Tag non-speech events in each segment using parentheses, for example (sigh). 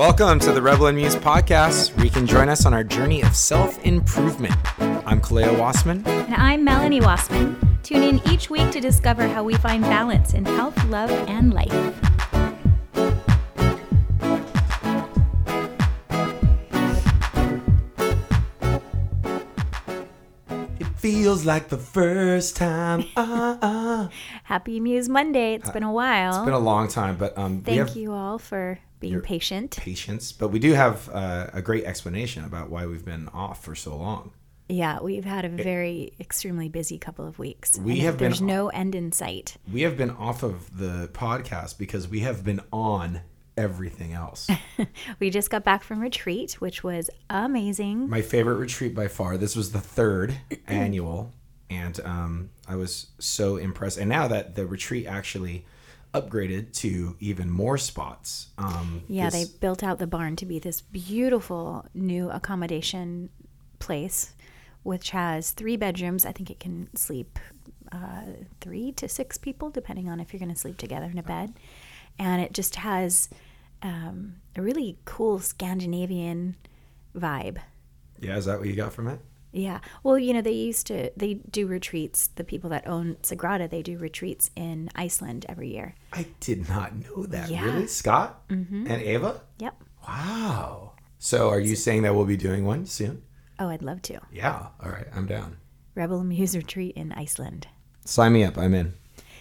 Welcome to the Rebel and Muse podcast, where you can join us on our journey of self improvement. I'm Kaleo Wassman. And I'm Melanie Wassman. Tune in each week to discover how we find balance in health, love, and life. It feels like the first time. Uh, uh. Happy Muse Monday. It's been a while. It's been a long time, but um, we Thank have you all for being You're- patient. patience. But we do have uh, a great explanation about why we've been off for so long. Yeah, we've had a very extremely busy couple of weeks. We have been- There's no end in sight. We have been off of the podcast because we have been on everything else. (laughs) We just got back from retreat, which was amazing. my favorite retreat by far. This was the third (clears throat) annual, and um, I was so impressed. And now that the retreat actually upgraded to even more spots, um, Yeah, this- they built out the barn to be this beautiful new accommodation place, which has three bedrooms. I think it can sleep uh, three to six people, depending on if you're going to sleep together in a bed. And it just has um, a really cool Scandinavian vibe. yeah, is that what you got from it? Yeah. Well, you know, they used to, they do retreats. The people that own Sagrada, they do retreats in Iceland every year. I did not know that. Yeah. Really, Scott mm-hmm. and Ava? Yep. Wow. So, are you saying that we'll be doing one soon? Oh, I'd love to. Yeah. All right, I'm down. Rebel Muse retreat in Iceland. Sign me up. I'm in.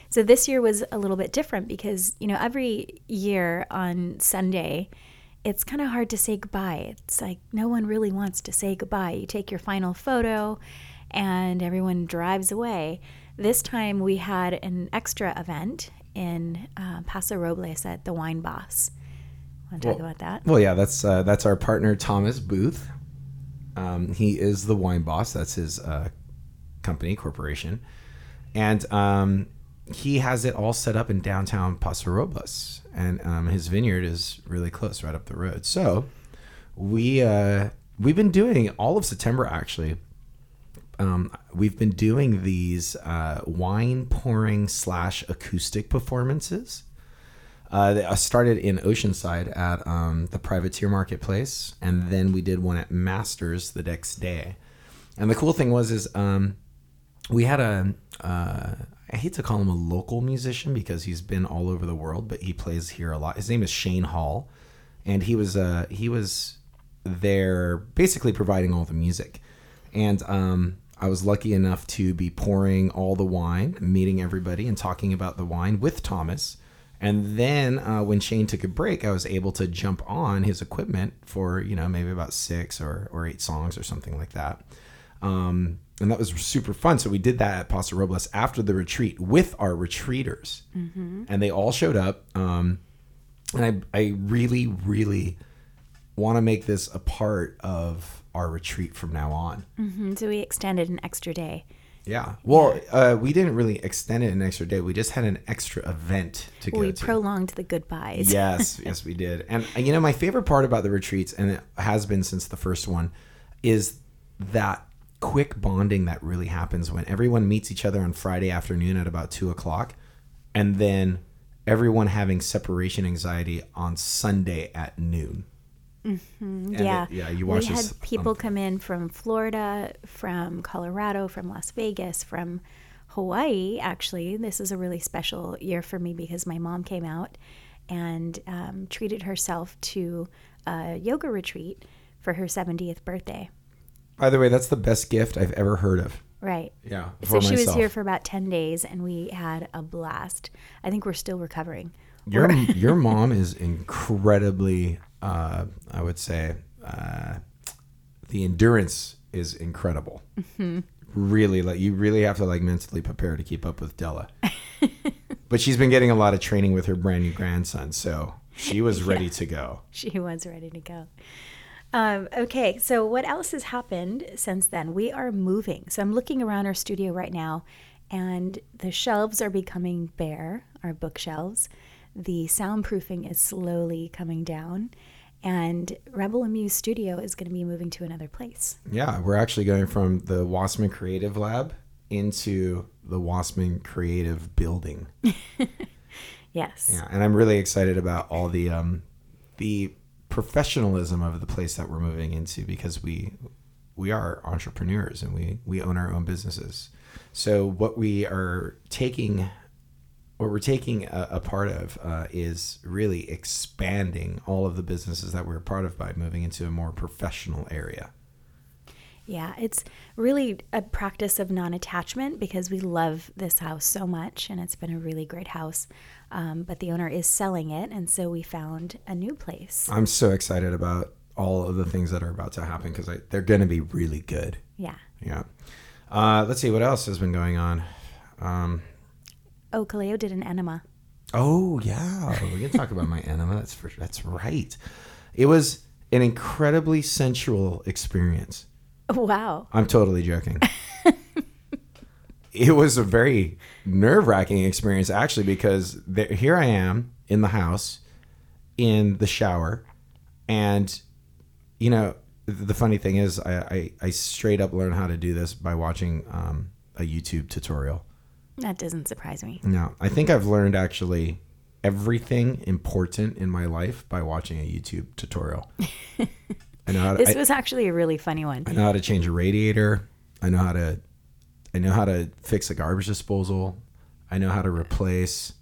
So this year was a little bit different because, you know, every year on Sunday, it's kind of hard to say goodbye. It's like no one really wants to say goodbye. You take your final photo and everyone drives away. This time we had an extra event in uh, Paso Robles at the Wine Boss. Want to talk about that? Well, yeah, that's uh, that's our partner Thomas Booth. Um, he is the wine boss. That's his uh, company corporation, and um, he has it all set up in downtown Paso Robles, and um, his vineyard is really close, right up the road. So we uh, we've been doing all of September actually. Um, we've been doing these uh, wine pouring slash acoustic performances. Uh, I started in Oceanside at um, the Privateer Marketplace, and then we did one at Masters the next day. And the cool thing was, is um, we had a uh, I hate to call him a local musician because he's been all over the world, but he plays here a lot. His name is Shane Hall, and he was uh, he was there basically providing all the music. And um, I was lucky enough to be pouring all the wine, meeting everybody, and talking about the wine with Thomas. And then uh, when Shane took a break, I was able to jump on his equipment for you know maybe about six or, or eight songs or something like that. Um, and that was super fun. So we did that at Paso Robles after the retreat with our retreaters, and they all showed up. Um, and I, I really, really want to make this a part of our retreat from now on. Mhm, So we extended an extra day. Yeah. Well, uh, we didn't really extend it an extra day. We just had an extra event to go We to. prolonged the goodbyes. yes, (laughs) yes, we did. And you know, my favorite part about the retreats, and it has been since the first one, is that quick bonding that really happens when everyone meets each other on Friday afternoon at about two o'clock, and then everyone having separation anxiety on Sunday at noon. And it- yeah, yeah. You watch we this. had people come in from Florida, from Colorado, from Las Vegas, from Hawaii. Actually, this is a really special year for me because my mom came out and um, treated herself to a yoga retreat for her 70th birthday. By the way, that's the best gift I've ever heard of. Right. Yeah. So for she was here for about 10 days and we had a blast. I think we're still recovering. Your (laughs) your mom is incredibly, uh, I would say, uh, the endurance is incredible. Mm-hmm. Really, like you really have to like mentally prepare to keep up with Della. (laughs) but she's been getting a lot of training with her brand new grandson, so she was (laughs) ready to go. She was ready to go. Um, okay, so what else has happened since then? We are moving. So I'm looking around our studio right now, and the shelves are becoming bare, our bookshelves. The soundproofing is slowly coming down, and Rebel Amuse Studio is going to be moving to another place. Yeah, we're actually going from the Wassman Creative Lab into the Wassman Creative Building. (laughs) Yes. Yeah, and I'm really excited about all the um, the professionalism of the place that we're moving into because we we are entrepreneurs and we we own our own businesses. So what we are taking what we're taking a, a part of uh, is really expanding all of the businesses that we're a part of by moving into a more professional area. Yeah, it's really a practice of non attachment because we love this house so much and it's been a really great house. Um, but the owner is selling it, and so we found a new place. I'm so excited about all of the things that are about to happen because they're going to be really good. Yeah. Yeah. Uh, let's see what else has been going on. Um, Oh, Kaleo did an enema. Oh yeah, we can talk about my enema. That's for that's right. It was an incredibly sensual experience. (laughs) Wow. I'm totally joking. it was a very nerve wracking experience actually because there, here I am in the house, in the shower, and you know the funny thing is I I, I straight up learned how to do this by watching um, a YouTube tutorial. That doesn't surprise me. No, I think I've learned actually everything important in my life by watching a YouTube tutorial. (laughs) I know how to, This I, was actually a really funny one. I know how to change a radiator. I know how to I know how to fix a garbage disposal. I know how to replace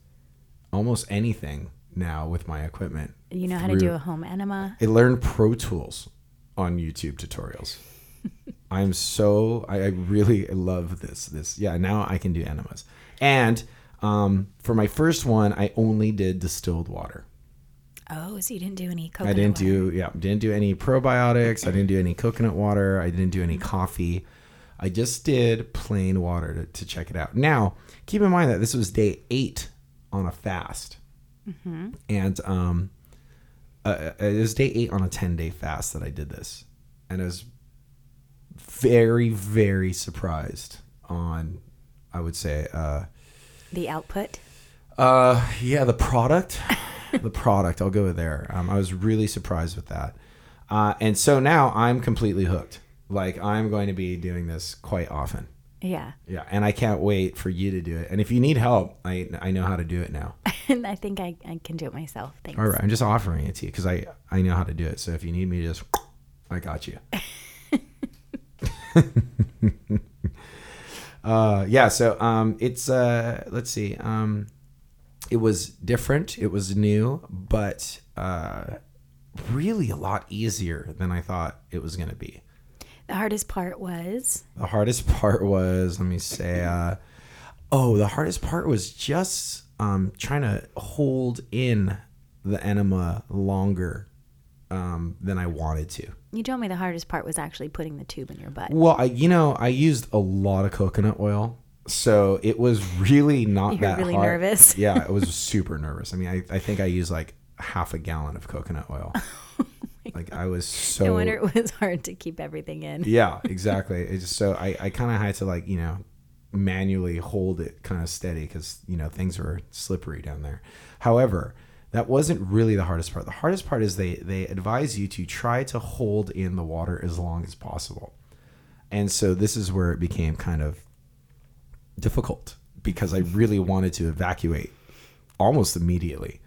almost anything now with my equipment. You know how to do a home enema. I learned Pro Tools on YouTube tutorials. (laughs) I'm so I, I really love this. This yeah. Now I can do enemas, and um, for my first one, I only did distilled water. Oh, so you didn't do any coconut I didn't water. do yeah. Didn't do any probiotics. I didn't do any coconut water. I didn't do any coffee. I just did plain water to, to check it out. Now, keep in mind that this was day eight on a fast, and um, uh, it was day eight on a ten day fast that I did this, and I was very very surprised on, I would say, uh, the output. uh, yeah, the product, (laughs) (laughs) the product. I'll go there. Um, I was really surprised with that, uh, and so now I'm completely hooked. Like I'm going to be doing this quite often. Yeah. Yeah, and I can't wait for you to do it. And if you need help, I I know how to do it now. (laughs) And I think I, I can do it myself. Thanks. All right, I'm just offering it to you because I I know how to do it. So if you need me, just (sniffs) I got you. (laughs) uh, yeah. So um, it's uh, let's see. Um, it was different. It was new, but uh, really a lot easier than I thought it was going to be. The hardest part was The hardest part was, let me say, uh, oh, the hardest part was just um, trying to hold in the enema longer um, than I wanted to. you told me the hardest part was actually putting the tube in your butt. Well, I, you know, I used a lot of coconut oil, so it was really not You that really hard. nervous. (laughs) yeah, I was super nervous. I mean, I, I think I used like half a gallon of coconut oil. (laughs) Oh like I was so no wonder it was hard to keep everything in. yeah, (laughs) exactly. It's just so I, I kind of had to like you know manually hold it kind of steady because you know things were slippery down there. However, that wasn't really the hardest part. The hardest part is they they advise you to try to hold in the water as long as possible, and so this is where it became kind of difficult because I really wanted to evacuate almost immediately.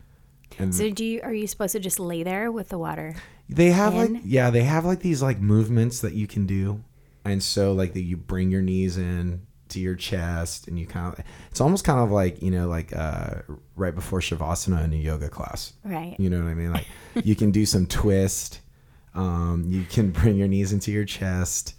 And So do you are you supposed to just lay there with the water? they have in? like yeah, they have like these like movements that you can do, and so like that you bring your knees in to your chest, and you kind of it's almost kind of like you know like uh, right before shavasana in a yoga class. Right. You know what I mean? Like you can do some twist. Um, you can (laughs) bring your knees into your chest,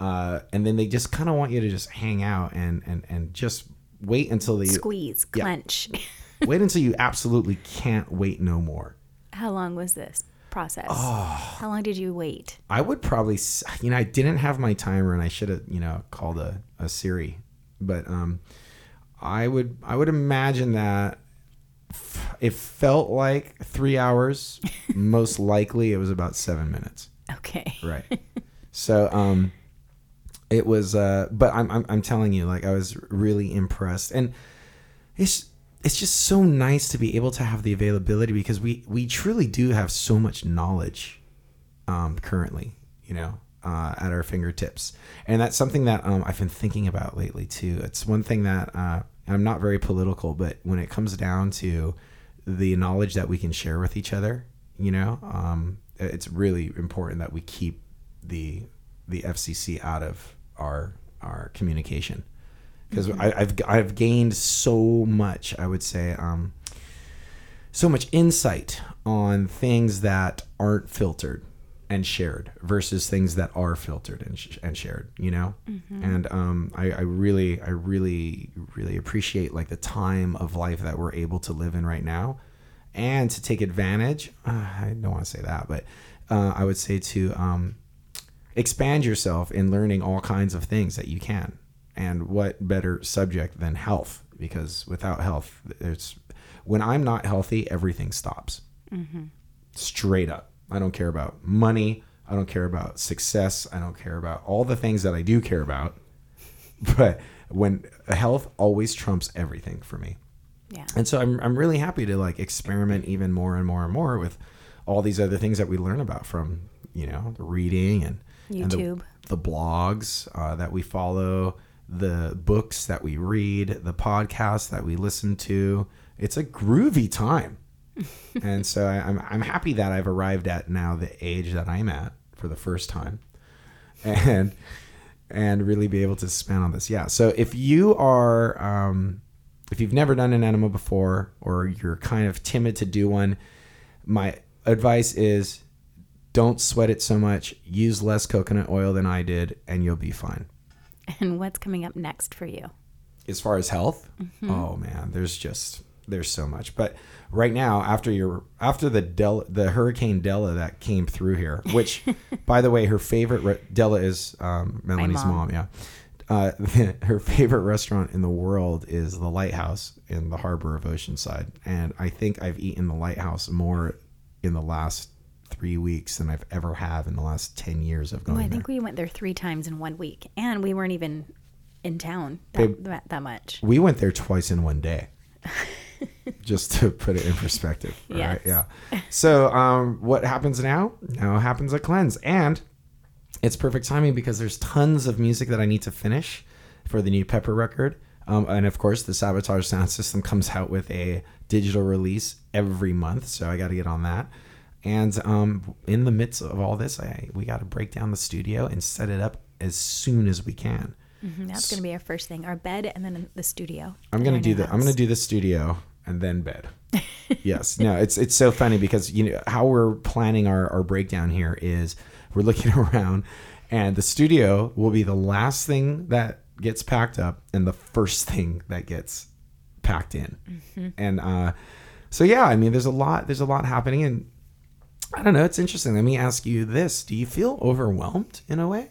uh, and then they just kind of want you to just hang out and and and just wait until they Squeeze, Yeah. clench. (laughs) wait until you absolutely can't wait no more. How long was this process? Oh. How long did you wait? I would probably, you know, I didn't have my timer, and I should have, you know, called a, a Siri. But um, I would, I would imagine that it felt like three hours. (laughs) Most likely, it was about seven minutes. Okay. Right. so, um, it was, uh, but I'm, I'm, I'm telling you, like, I was really impressed, and it's, it's just so nice to be able to have the availability because we, we truly do have so much knowledge um, currently, you know, uh, at our fingertips. And that's something that um, I've been thinking about lately too. It's one thing that uh, I'm not very political, but when it comes down to the knowledge that we can share with each other, You know, um, it's really important that we keep the the FCC out of our our communication because Mm-hmm. I've I've gained so much. I would say um, so much insight on things that aren't filtered and shared versus things that are filtered and, sh- and shared you know and um, I, I really i really really appreciate like the time of life that we're able to live in right now and to take advantage uh, i don't want to say that but uh, i would say to um, expand yourself in learning all kinds of things that you can. And what better subject than health? Because without health it's when i'm not healthy everything stops. Mm-hmm. Straight up. I don't care about money. I don't care about success. I don't care about all the things that i do care about. (laughs) But when health always trumps everything for me. Yeah. and so I'm, I'm really happy to like experiment even more and more and more with all these other things that we learn about from you know reading and and the- YouTube. the, blogs uh, that we follow the books that we read the podcasts that we listen to it's a groovy time (laughs) and so I, I'm, I'm happy that i've arrived at now the age that i'm at for the first time and and really be able to spend on this. Yeah. So if you are, um, if you've never done an enema before, or you're kind of timid to do one, my advice is don't sweat it so much. Use less coconut oil than I did, and you'll be fine. And what's coming up next for you? As far as health, oh man, there's just there's so much. But right now, after your after the Del the Hurricane Della that came through here, (laughs) which by the way, her favorite re- Della is um, Melanie's mom. mom. Yeah, uh, (laughs) her favorite restaurant in the world is the Lighthouse in the harbor of Oceanside, and I think I've eaten the Lighthouse more in the last three weeks than I've ever have in the last ten years of going I there. think we went there three times in one week, and we weren't even in town that, that, that much. We went there twice in one day. (laughs) Just to put it in perspective. all (laughs) right? Yes. Yeah. So um, what happens now? Now happens a cleanse. And it's perfect timing because there's tons of music that I need to finish for the new Pepper record. Um, and of course, the Sabotage Sound System comes out with a digital release every month, so I got to get on that. And um, in the midst of all this, I, we got to break down the studio and set it up as soon as we can. Mhm, That's going to be our first thing: our bed, and then the studio. I'm gonna do new the I'm gonna do the studio and then bed. (laughs) yes. No, it's it's so funny because you know how we're planning our, our breakdown here is we're looking (laughs) around and the studio will be the last thing that gets packed up and the first thing that gets packed in. Mm-hmm. And uh so yeah, I mean there's a lot there's a lot happening and I don't know, it's interesting. Let me ask you this. Do you feel overwhelmed in a way?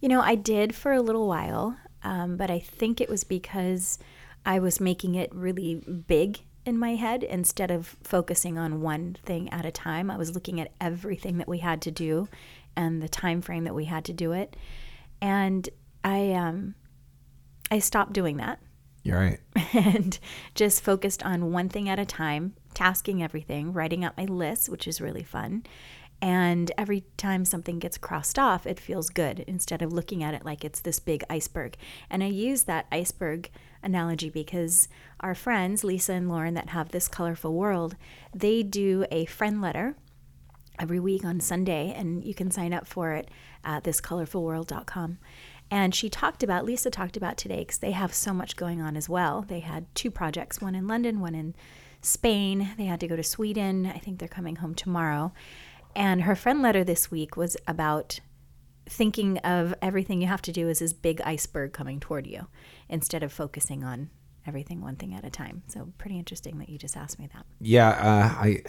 You know, I did for a little while, um, but I think it was because I was making it really big in my head instead of focusing on one thing at a time. I was looking at everything that we had to do and the time frame that we had to do it, and I um, I stopped doing that You're right. (laughs) and just focused on one thing at a time, tasking everything, writing out my list, which is really fun. And every time something gets crossed off, it feels good instead of looking at it like it's this big iceberg. And I use that iceberg analogy because our friends, Lisa and Lauren, that have this colorful world, they do a friend letter every week on Sunday, and you can sign up for it at thiscolorfulworld.com. And she talked about, Lisa talked about today, because they have so much going on as well. They had two projects, one in London, one in Spain. They had to go to Sweden. I think they're coming home tomorrow. And her friend letter this week was about thinking of everything you have to do as this big iceberg coming toward you instead of focusing on everything one thing at a time. So pretty interesting that you just asked me that. Yeah, uh, I.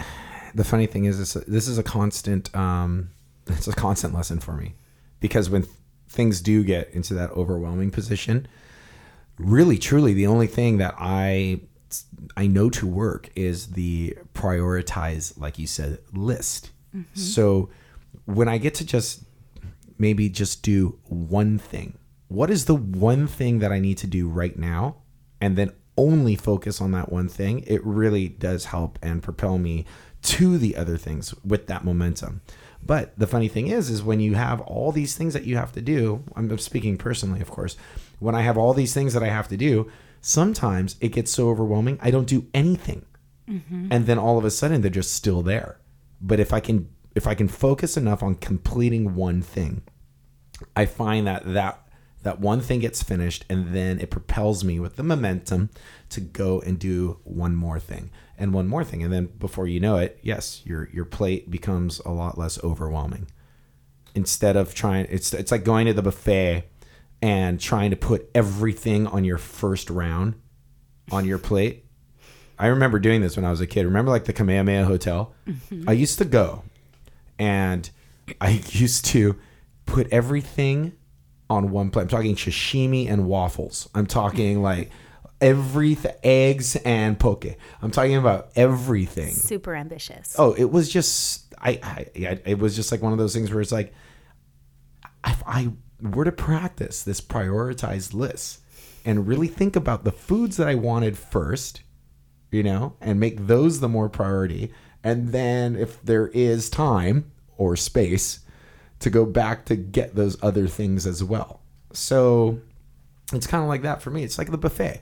The funny thing is, this, this is a constant. Um, (laughs) it's a constant lesson for me, because when things do get into that overwhelming position, really, truly, the only thing that I I know to work is the prioritize, like you said, list. Mm-hmm. So when I get to just maybe just do one thing, what is the one thing that I need to do right now? And then only focus on that one thing. It really does help and propel me to the other things with that momentum. But the funny thing is, is when you have all these things that you have to do, I'm speaking personally, of course, when I have all these things that I have to do, sometimes it gets so overwhelming, I don't do anything. Mm-hmm. and then all of a sudden they're just still there. But if I can if I can focus enough on completing one thing, I find that that that one thing gets finished and then it propels me with the momentum to go and do one more thing and one more thing and then before you know it yes your your plate becomes a lot less overwhelming instead of trying it's it's like going to the buffet and trying to put everything on your first round on your plate I remember doing this when I was a kid. Remember like the Kamehameha Hotel? Mm-hmm. I used to go and I (laughs) used to put everything on one plate. I'm talking sashimi and waffles. I'm talking like every eggs and poke. I'm talking about everything. Super ambitious. Oh, it was just I, I, I it was just like one of those things where it's like if I were to practice this prioritized list and really think about the foods that I wanted first, you know, and make those the more priority, and then if there is time or space to go back to get those other things as well. So it's kind of like that for me. It's like the buffet.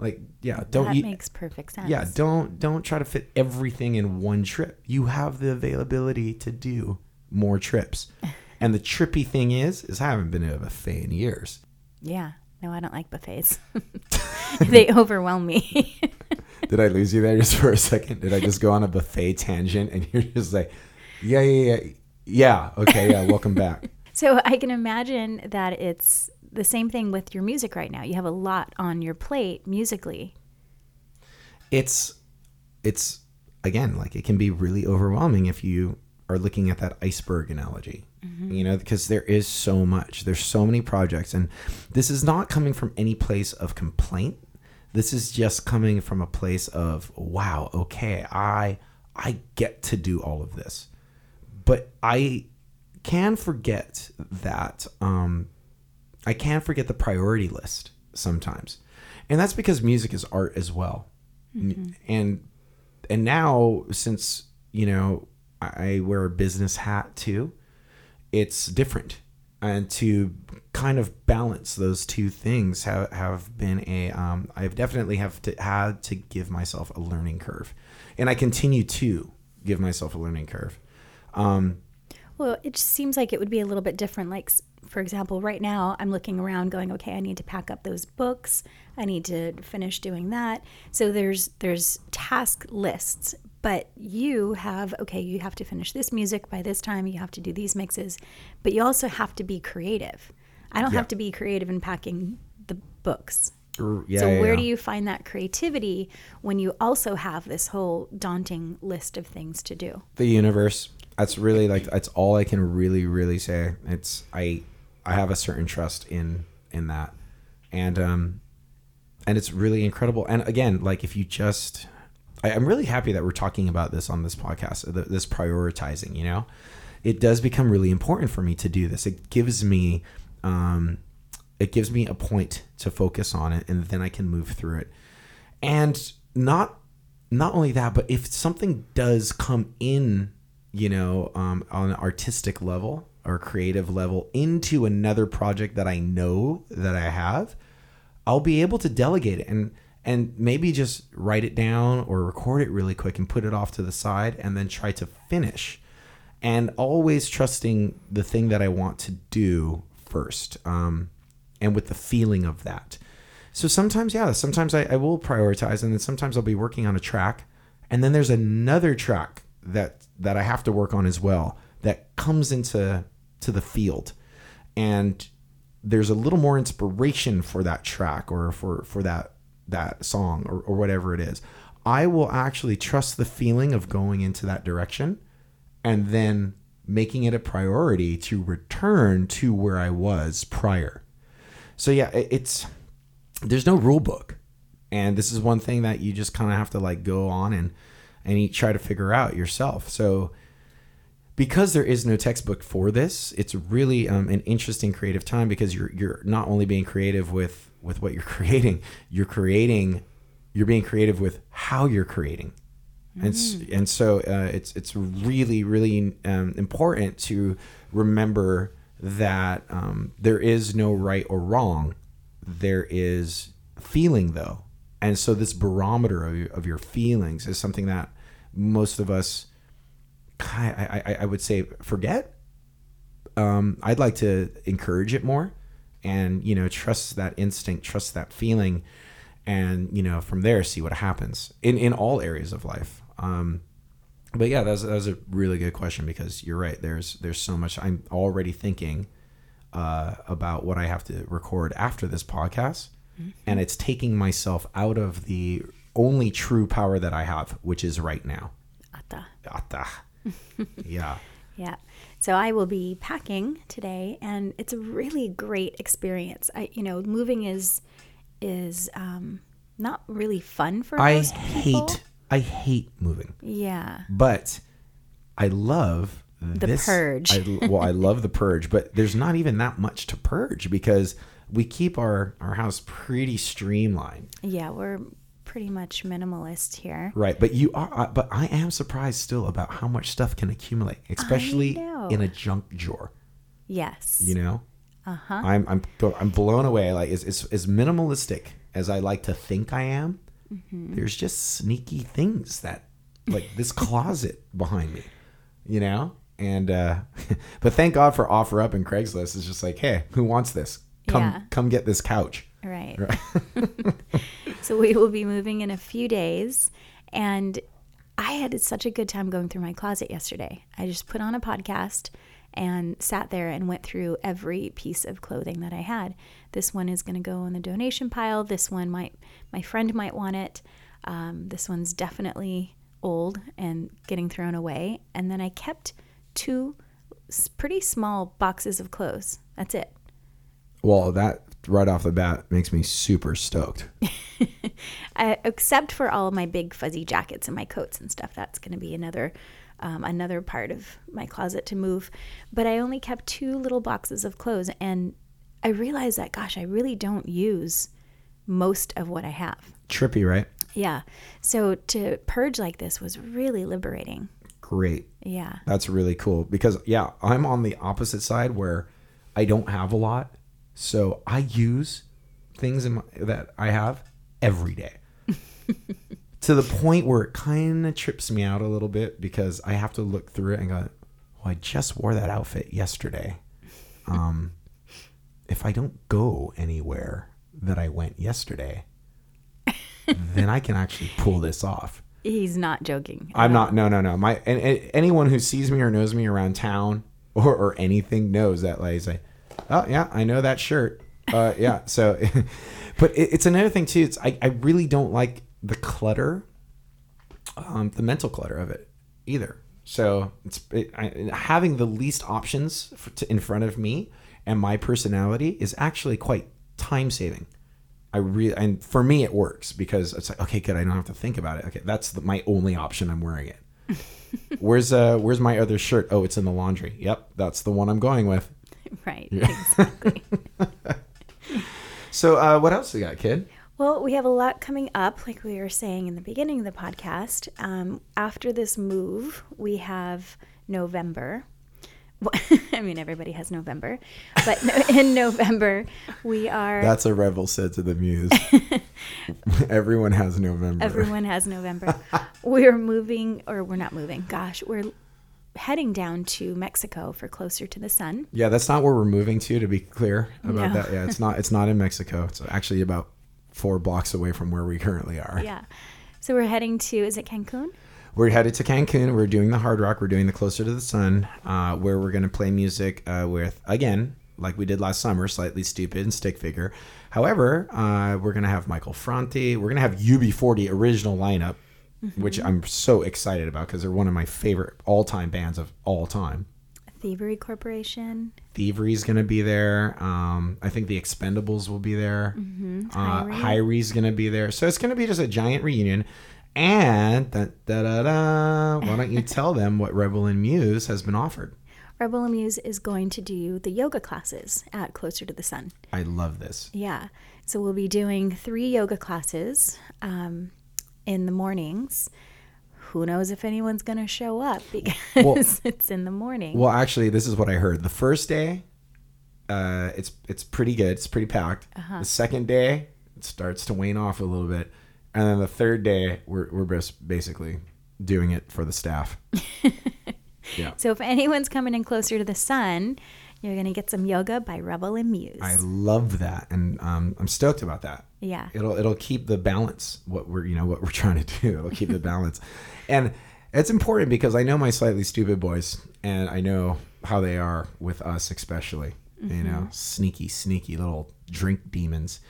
Like, yeah, don't that eat makes perfect sense. yeah, don't don't try to fit everything in one trip. You have the availability to do more trips. (laughs) And the trippy thing is, is I haven't been to a buffet in years. Yeah. No, I don't like buffets. (laughs) they overwhelm me. (laughs) Did I lose you there just for a second? Did I just go on a buffet tangent and you're just like, yeah, yeah, yeah, yeah, okay, yeah, welcome back. so I can imagine that it's the same thing with your music right now. You have a lot on your plate musically. It's it's again like it can be really overwhelming if you are looking at that iceberg analogy. You know, because there is so much. There's so many projects and this is not coming from any place of complaint. This is just coming from a place of wow, okay, I I get to do all of this. But I can forget that um I can't forget the priority list sometimes. And that's because music is art as well. And and now since, you know, I wear a business hat too, it's different. And to kind of balance those two things have, have been a um, I've definitely have to had to give myself a learning curve. And I continue to give myself a learning curve. Um, Well, it just seems like it would be a little bit different. Like, for example, right now I'm looking around going, okay, I need to pack up those books. I need to finish doing that. So there's there's task lists, but you have okay, you have to finish this music by this time. You have to do these mixes, but you also have to be creative. I don't Yeah. have to be creative in packing the books. yeah, so yeah, where do you find that creativity when you also have this whole daunting list of things to do? the universe that's really like that's all i can really really say it's i i have a certain trust in in that. And um and it's really incredible. And again like if you just I, i'm really happy that we're talking about this on this podcast this prioritizing you know? It does become really important for me to do this. It gives me um it gives me a point to focus on it and then i can move through it. And not not only that but if something does come in you know um, on an artistic level or creative level into another project that i know that i have i'll be able to delegate it and and maybe just write it down or record it really quick and put it off to the side and then try to finish. And always trusting the thing that i want to do first um, and with the feeling of that. So sometimes, yeah, sometimes I, I will prioritize, and then sometimes I'll be working on a track, and then there's another track that that I have to work on as well that comes into to the field, and there's a little more inspiration for that track or for for that that song or, or whatever it is. I will actually trust the feeling of going into that direction, and then making it a priority to return to where I was prior. So yeah, it, it's there's no rule book and this is one thing that you just kind of have to like go on and and you try to figure out yourself so because there is no textbook for this it's really um, an interesting creative time because you're you're not only being creative with with what you're (laughs) creating you're creating you're being creative with how you're creating. And s and so uh, it's it's really really um, important to remember that um, there is no right or wrong. There is feeling though. And so this barometer of of your feelings is something that most of us, I, I, I would say, forget. Um, I'd like to encourage it more, and you know, trust that instinct, trust that feeling, and you know, from there, see what happens in in all areas of life. Um, but yeah, that was, that was a really good question because you're right. There's there's so much. I'm already thinking uh, about what I have to record after this podcast, and it's taking myself out of the only true power that I have, which is right now. Ata. Ata. (laughs) yeah. Yeah. So I will be packing today and it's a really great experience. I you know, moving is is um not really fun for I most people. hate I hate moving, Yeah. but I love The this- purge. I, well, I love the purge, but there's not even that much to purge because we keep our our house pretty streamlined. Yeah, we're pretty much minimalist here. Right, but you are. uh, But I am surprised still about how much stuff can accumulate, especially in a junk drawer. Yes. You know, Uh-huh. I'm I'm I'm blown away. Like as as, as minimalistic as I like to think I am, Mm-hmm. there's just sneaky things that like this (laughs) closet behind me. You know, and uh (laughs) but thank God for OfferUp and Craigslist. It's just like, hey, who wants this? Come Yeah. come get this couch. Right. (laughs) so we will be moving in a few days. And I had such a good time going through my closet yesterday. I just put on a podcast and sat there and went through every piece of clothing that I had. This one is going to go in the donation pile. This one might, my friend might want it. Um, this one's definitely old and getting thrown away. And then I kept two pretty small boxes of clothes. That's it. Well, that right off the bat makes me super stoked. (laughs) uh, except for all of my big fuzzy jackets and my coats and stuff. That's going to be another um, another part of my closet to move. But I only kept two little boxes of clothes, and I realized that gosh, I really don't use most of what I have. Trippy, right? Yeah. So to purge like this was really liberating. Great. Yeah. That's really cool because yeah, I'm on the opposite side where I don't have a lot, so I use things in my, that I have every day. (laughs) to the point where it kind of trips me out a little bit because I have to look through it and go, "Well, I just wore that outfit yesterday. Um, if I don't go anywhere that I went yesterday, (laughs) then I can actually pull this off." He's not joking. I'm not. No, no, no. My and, and anyone who sees me or knows me around town or, or anything knows that. Like, say, oh yeah, I know that shirt. Uh, yeah. So, (laughs) but it, it's another thing too. It's I, I really don't like the clutter, um, the mental clutter of it either. So it's it, I, having the least options for, to, in front of me and my personality is actually quite time saving. I really and for me it works because it's like okay, good. I don't have to think about it. Okay, that's the, my only option. I'm wearing it. (laughs) where's uh Where's my other shirt? Oh, it's in the laundry. Yep, that's the one I'm going with. (laughs) Right. Exactly. (laughs) So uh, what else we got, kid? Well, we have a lot coming up, like we were saying in the beginning of the podcast. Um, after this move, we have November. (laughs) Well, I mean, everybody has November, but in November, we are. That's a rebel said to the muse. Everyone has November. everyone has November. we're moving, or we're not moving. Gosh, we're heading down to Mexico for closer to the sun. Yeah, that's not where we're moving to. To be clear about No. that, yeah, it's not. It's not in Mexico. It's actually about four blocks away from where we currently are. Yeah. So we're heading to, is it Cancun? We're headed to Cancun. We're doing the Hard Rock. We're doing the Closer to the Sun, uh, where we're going to play music uh, with again, like we did last summer, Slightly Stoopid and stick figure. However, uh, we're going to have Michael Franti. We're going to have UB40 original lineup, which I'm so excited about because they're one of my favorite all-time bands of all time. Thievery Corporation. Thievery's going to be there. Um, I think the Expendables will be there. Uh, HIRIE. HIRIE's going to be there. So it's going to be just a giant reunion. And da, da, da, da, why don't you tell them what Rebel and Muse has been offered? Rebel and Muse is going to do the yoga classes at Closer to the Sun. I love this. Yeah. So we'll be doing three yoga classes um, in the mornings. Who knows if anyone's going to show up (laughs) because it's in the morning. Well, actually, this is what I heard. The first day, uh, it's it's pretty good. It's pretty packed. The second day, it starts to wane off a little bit, and then the third day we're we're just basically doing it for the staff. (laughs) yeah. So if anyone's coming in closer to the sun, you're gonna get some yoga by Rebel and Muse. I love that, and um, I'm stoked about that. yeah. It'll it'll keep the balance. What we're you know what we're (laughs) trying to do. It'll keep the balance, and it's important because I know my Slightly Stoopid boys, and I know how they are with us, especially. You know, sneaky, sneaky little drink demons.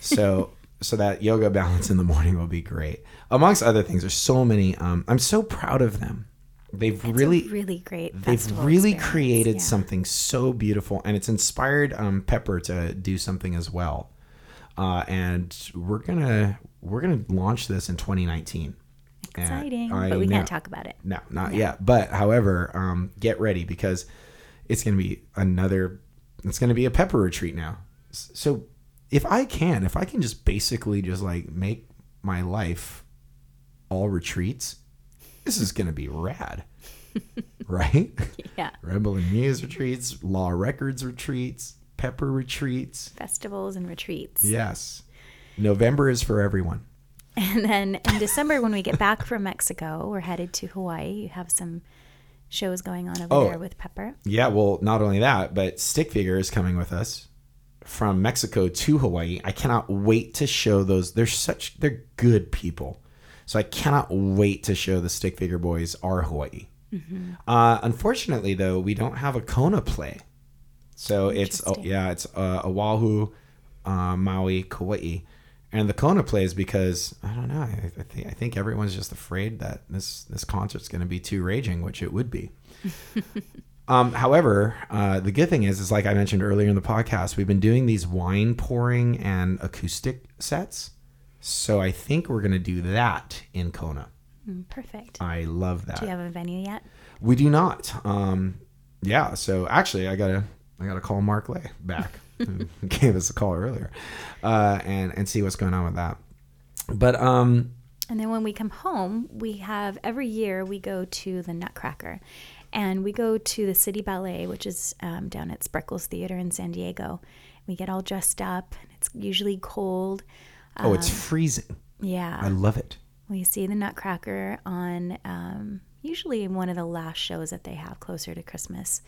So (laughs) so that yoga balance in the morning will be great. Amongst other things, there's so many. Um, I'm so proud of them. They've It's really really great. they've really experience, created yeah. something so beautiful and it's inspired um, pepper to do something as well uh, and we're gonna we're gonna launch this in 2019 Exciting, I but we know- can't talk about it. no not yet but however um, get ready because it's gonna be another it's gonna be a pepper retreat now so if i can if i can just basically just like make my life all retreats this is gonna be rad (laughs) right (laughs) Yeah. Rebel and Muse retreats, Law Records retreats, Pepper retreats. Festivals and retreats. Yes. November is for everyone. And then in December, when we get back from Mexico, we're headed to Hawaii. You have some shows going on over Oh. there with Pepper. Yeah, well, not only that, but Stick Figure is coming with us from Mexico to Hawaii. I cannot wait to show those. They're such they're good people. So I cannot wait to show the Stick Figure Boys our Hawaii. Uh, unfortunately, though, we don't have a Kona play. So it's oh, yeah, it's uh, Oahu, uh, Maui, Kauai, and the Kona plays because I don't know. I, I think I think everyone's just afraid that this this concert's going to be too raging, which it would be. (laughs) Um, however, uh, the good thing is, is like I mentioned earlier in the podcast, we've been doing these wine pouring and acoustic sets. So I think we're going to do that in Kona. Mm, perfect. I love that. Do you have a venue yet? We do not. Um, yeah. So actually, I gotta I gotta call Mark Lay back, (laughs) who gave us a call earlier, uh, and and see what's going on with that. But um, And then when we come home, we have every year we go to the Nutcracker, and we go to the City Ballet, which is um, down at Spreckels Theater in San Diego. We get all dressed up. and It's usually cold. Oh, it's freezing. Yeah. I love it. We see the Nutcracker on um, usually one of the last shows that they have closer to Christmas.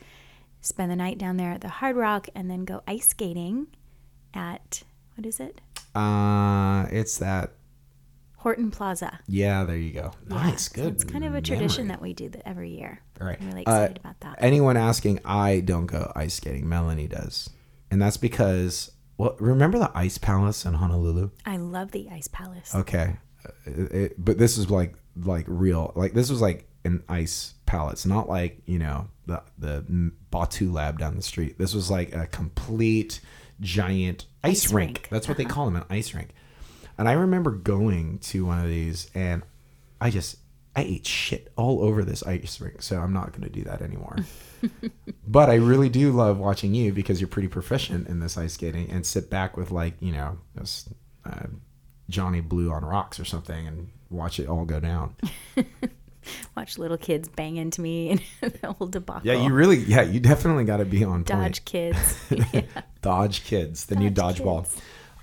Spend the night down there at the Hard Rock and then go ice skating at, what is it? Uh, it's that. Horton Plaza. Yeah, there you go. Nice, So good. it's kind of a tradition memory. that we do that every year. All right. I'm really Uh, excited about that. Anyone asking, I don't go ice skating. Melanie does, and that's because well, remember the Ice Palace in Honolulu? I love the Ice Palace. Okay, Uh, it, it- but this is like like real. Like this was like an ice palace, not like you know the the Batu Lab down the street. This was like a complete giant ice, Ice rink. rink. That's what they call them, an ice rink. And I remember going to one of these, and I just I ate shit all over this ice rink. So I'm not going to do that anymore. (laughs) but I really do love watching you because you're pretty proficient in this ice skating, and sit back with like you know this, uh, Johnny Blue on rocks or something, and watch it all go down. (laughs) Watch little kids bang into me and (laughs) the whole debacle. Yeah, you really, yeah, you definitely got to be on point. Dodge kids. yeah. Dodge Kids, the new dodgeball.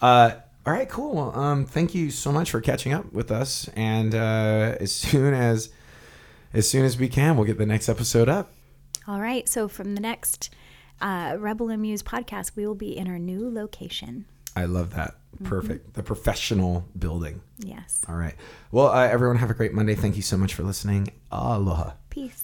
Uh, all right, cool. Well, um, thank you so much for catching up with us, and uh, as (laughs) soon as as soon as we can, we'll get the next episode up. All right. So from the next uh, Rebel and Muse podcast, we will be in our new location. I love that. Perfect. The professional building. Yes. All right. Well, uh, everyone, have a great Monday. Thank you so much for listening. Aloha. Peace.